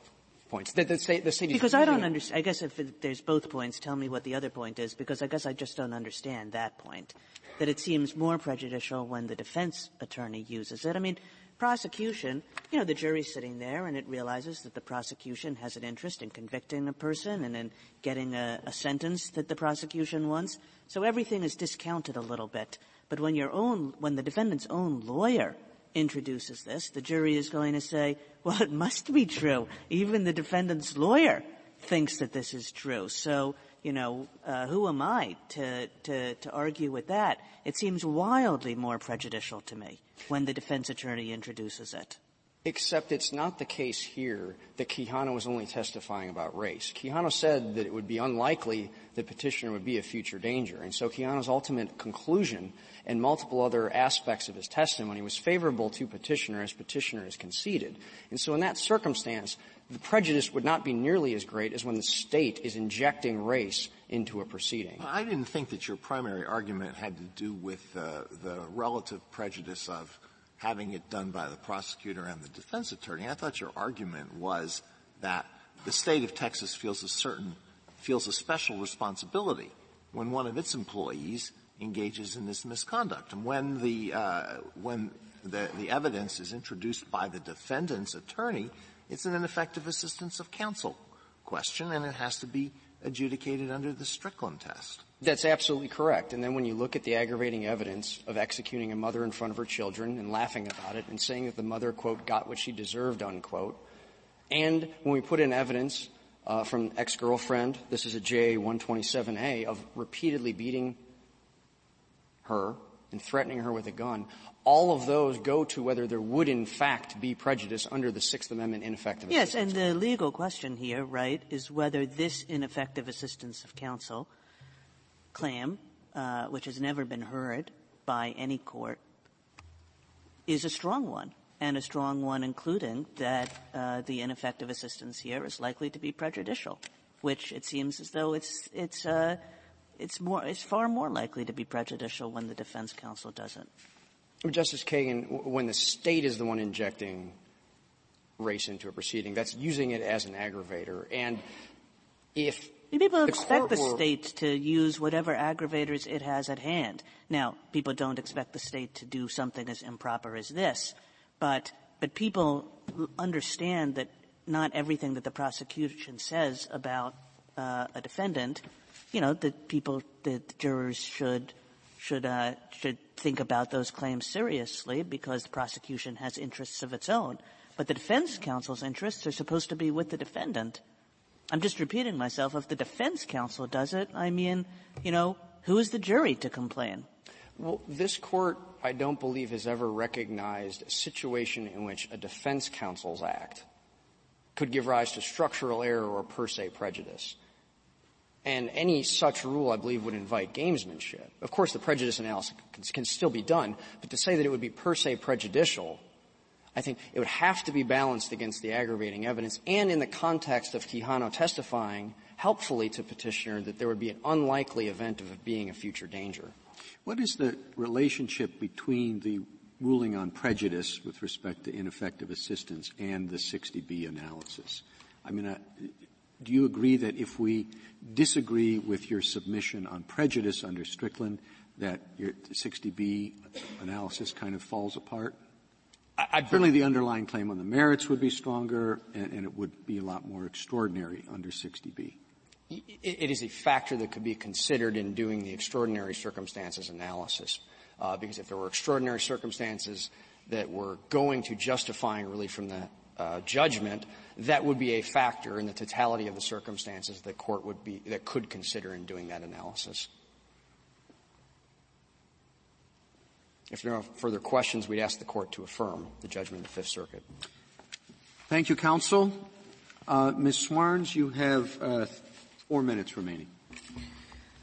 points. The, the state, the state because I don't understand. I guess if it, there's both points, tell me what the other point is. Because I guess I just don't understand that point. That it seems more prejudicial when the defense attorney uses it. I mean, prosecution, you know, the jury's sitting there and it realizes that the prosecution has an interest in convicting a person and in getting a, a sentence that the prosecution wants. So everything is discounted a little bit. But when your own, when the defendant's own lawyer introduces this, the jury is going to say, well, it must be true. Even the defendant's lawyer thinks that this is true. So, you know, uh, who am I to, to, to argue with that? It seems wildly more prejudicial to me when the defense attorney introduces it. Except it's not the case here that Quijano was only testifying about race. Quijano said that it would be unlikely that petitioner would be a future danger. And so Quijano's ultimate conclusion and multiple other aspects of his testimony was favorable to petitioner as petitioner has conceded. And so in that circumstance, the prejudice would not be nearly as great as when the state is injecting race into a proceeding. I didn't think that your primary argument had to do with uh, the relative prejudice of having it done by the prosecutor and the defense attorney. I thought your argument was that the state of Texas feels a certain, feels a special responsibility when one of its employees engages in this misconduct. And when the, uh, when the, the evidence is introduced by the defendant's attorney, it's an ineffective assistance of counsel question and it has to be adjudicated under the Strickland test. That's absolutely correct. And then when you look at the aggravating evidence of executing a mother in front of her children and laughing about it and saying that the mother, quote, got what she deserved, unquote, and when we put in evidence uh, from ex-girlfriend, this is a JA 127A, of repeatedly beating her and threatening her with a gun, all of those go to whether there would in fact be prejudice under the Sixth Amendment ineffective assistance. Yes, and the legal question here, right, is whether this ineffective assistance of counsel – claim, uh, which has never been heard by any court, is a strong one, and a strong one including that uh, the ineffective assistance here is likely to be prejudicial, which it seems as though it's it's uh, it's more it's far more likely to be prejudicial when the defense counsel doesn't. Justice Kagan, when the state is the one injecting race into a proceeding, that's using it as an aggravator, and if People expect the state to use whatever aggravators it has at hand. Now, people don't expect the state to do something as improper as this, but but people understand that not everything that the prosecution says about uh, a defendant, you know, that people, that jurors should should uh, should think about those claims seriously because the prosecution has interests of its own. But the defense counsel's interests are supposed to be with the defendant I'm just repeating myself. If the defense counsel does it, I mean, you know, who is the jury to complain? Well, this court, I don't believe, has ever recognized a situation in which a defense counsel's act could give rise to structural error or per se prejudice. And any such rule, I believe, would invite gamesmanship. Of course, the prejudice analysis can, can still be done, but to say that it would be per se prejudicial, I think it would have to be balanced against the aggravating evidence and in the context of Quijano testifying helpfully to petitioner that there would be an unlikely event of being a future danger. What is the relationship between the ruling on prejudice with respect to ineffective assistance and the 60B analysis? I mean, do you agree that if we disagree with your submission on prejudice under Strickland, that your 60B analysis kind of falls apart? I, I Certainly the underlying claim on the merits would be stronger, and, and it would be a lot more extraordinary under 60B. It is a factor that could be considered in doing the extraordinary circumstances analysis. Uh, because if there were extraordinary circumstances that were going to justifying relief from the uh, judgment, that would be a factor in the totality of the circumstances that court would be that could consider in doing that analysis. If there are no further questions, we'd ask the court to affirm the judgment of the Fifth Circuit. Thank you, counsel. Uh, Ms. Swarns, you have uh, four minutes remaining.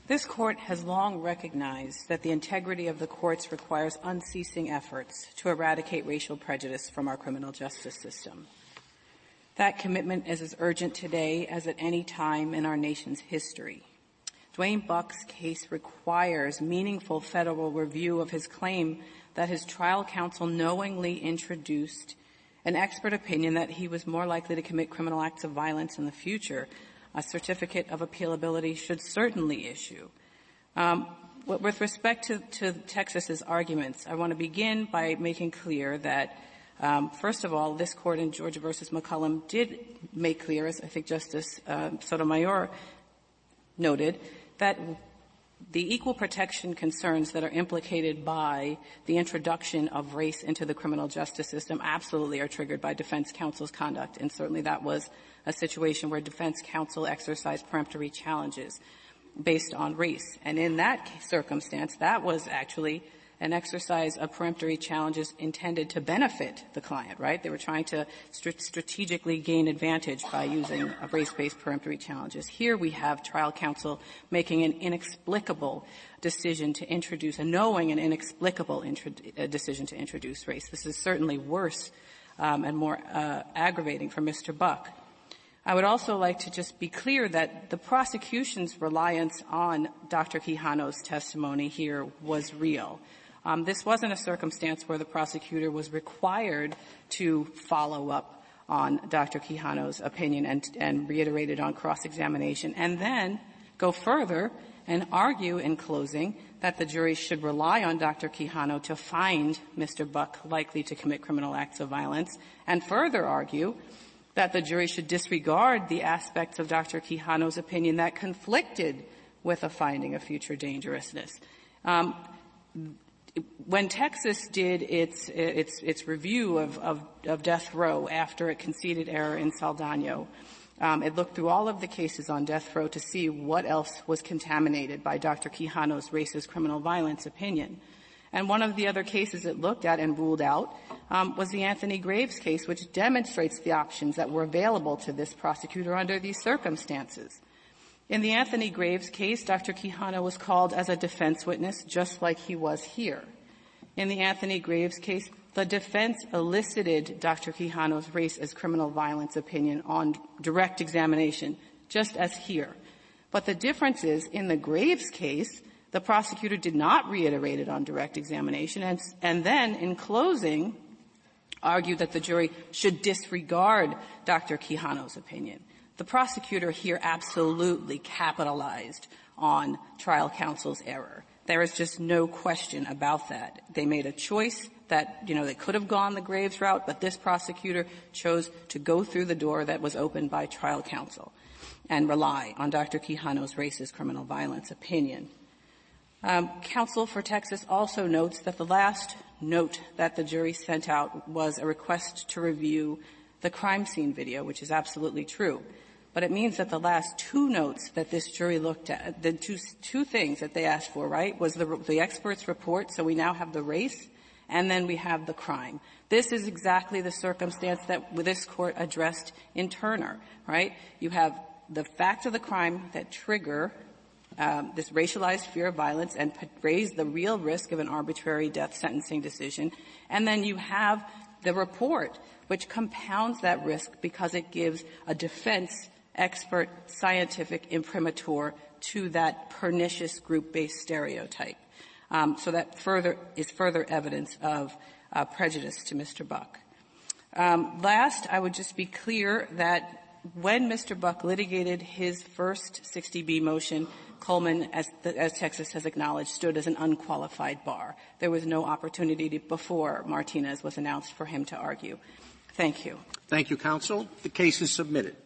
This court has long recognized that the integrity of the courts requires unceasing efforts to eradicate racial prejudice from our criminal justice system. That commitment is as urgent today as at any time in our nation's history. Duane Buck's case requires meaningful federal review of his claim that his trial counsel knowingly introduced an expert opinion that he was more likely to commit criminal acts of violence in the future. A certificate of appealability should certainly issue. Um, with respect to, to Texas's arguments, I want to begin by making clear that um, first of all, this court in Georgia versus McCollum did make clear, as I think Justice uh, Sotomayor noted, that the equal protection concerns that are implicated by the introduction of race into the criminal justice system absolutely are triggered by defense counsel's conduct, and certainly that was a situation where defense counsel exercised peremptory challenges based on race. And in that circumstance, that was actually an exercise of peremptory challenges intended to benefit the client, right? They were trying to st- strategically gain advantage by using race-based peremptory challenges. Here we have trial counsel making an inexplicable decision to introduce, a knowing and inexplicable intro- decision to introduce race. This is certainly worse um, and more uh, aggravating for Mr. Buck. I would also like to just be clear that the prosecution's reliance on Dr. Quijano's testimony here was real. Um, this wasn't a circumstance where the prosecutor was required to follow up on Dr. Quijano's opinion and, and reiterate it on cross-examination, and then go further and argue in closing that the jury should rely on Dr. Quijano to find Mr. Buck likely to commit criminal acts of violence, and further argue that the jury should disregard the aspects of Dr. Quijano's opinion that conflicted with a finding of future dangerousness. Um, when Texas did its its its review of, of, of death row after it conceded error in Saldano, um, it looked through all of the cases on death row to see what else was contaminated by Dr. Quijano's racist criminal violence opinion. And one of the other cases it looked at and ruled out um, was the Anthony Graves case, which demonstrates the options that were available to this prosecutor under these circumstances. In the Anthony Graves case, Dr. Quijano was called as a defense witness just like he was here. In the Anthony Graves case, the defense elicited Dr. Quijano's race as criminal violence opinion on direct examination, just as here. But the difference is, in the Graves case, the prosecutor did not reiterate it on direct examination, and, and then, in closing, argued that the jury should disregard Dr. Quijano's opinion. The prosecutor here absolutely capitalized on trial counsel's error. There is just no question about that. They made a choice that, you know, they could have gone the Graves route, but this prosecutor chose to go through the door that was opened by trial counsel and rely on Dr. Quijano's racist criminal violence opinion. Um, counsel for Texas also notes that the last note that the jury sent out was a request to review the crime scene video, which is absolutely true. But it means that the last two notes that this jury looked at, the two, two things that they asked for, right, was the, the expert's report, so we now have the race, and then we have the crime. This is exactly the circumstance that this court addressed in Turner, right? You have the facts of the crime that trigger um, this racialized fear of violence and raise the real risk of an arbitrary death sentencing decision. And then you have the report, which compounds that risk because it gives a defense expert scientific imprimatur to that pernicious group-based stereotype. Um, so that further is further evidence of uh, prejudice to Mr. Buck. Um, last, I would just be clear that when Mr. Buck litigated his first 60B motion, Coleman, as, the, as, Texas has acknowledged, stood as an unqualified bar. There was no opportunity to, before Martinez was announced for him to argue. Thank you. Thank you, counsel. The case is submitted.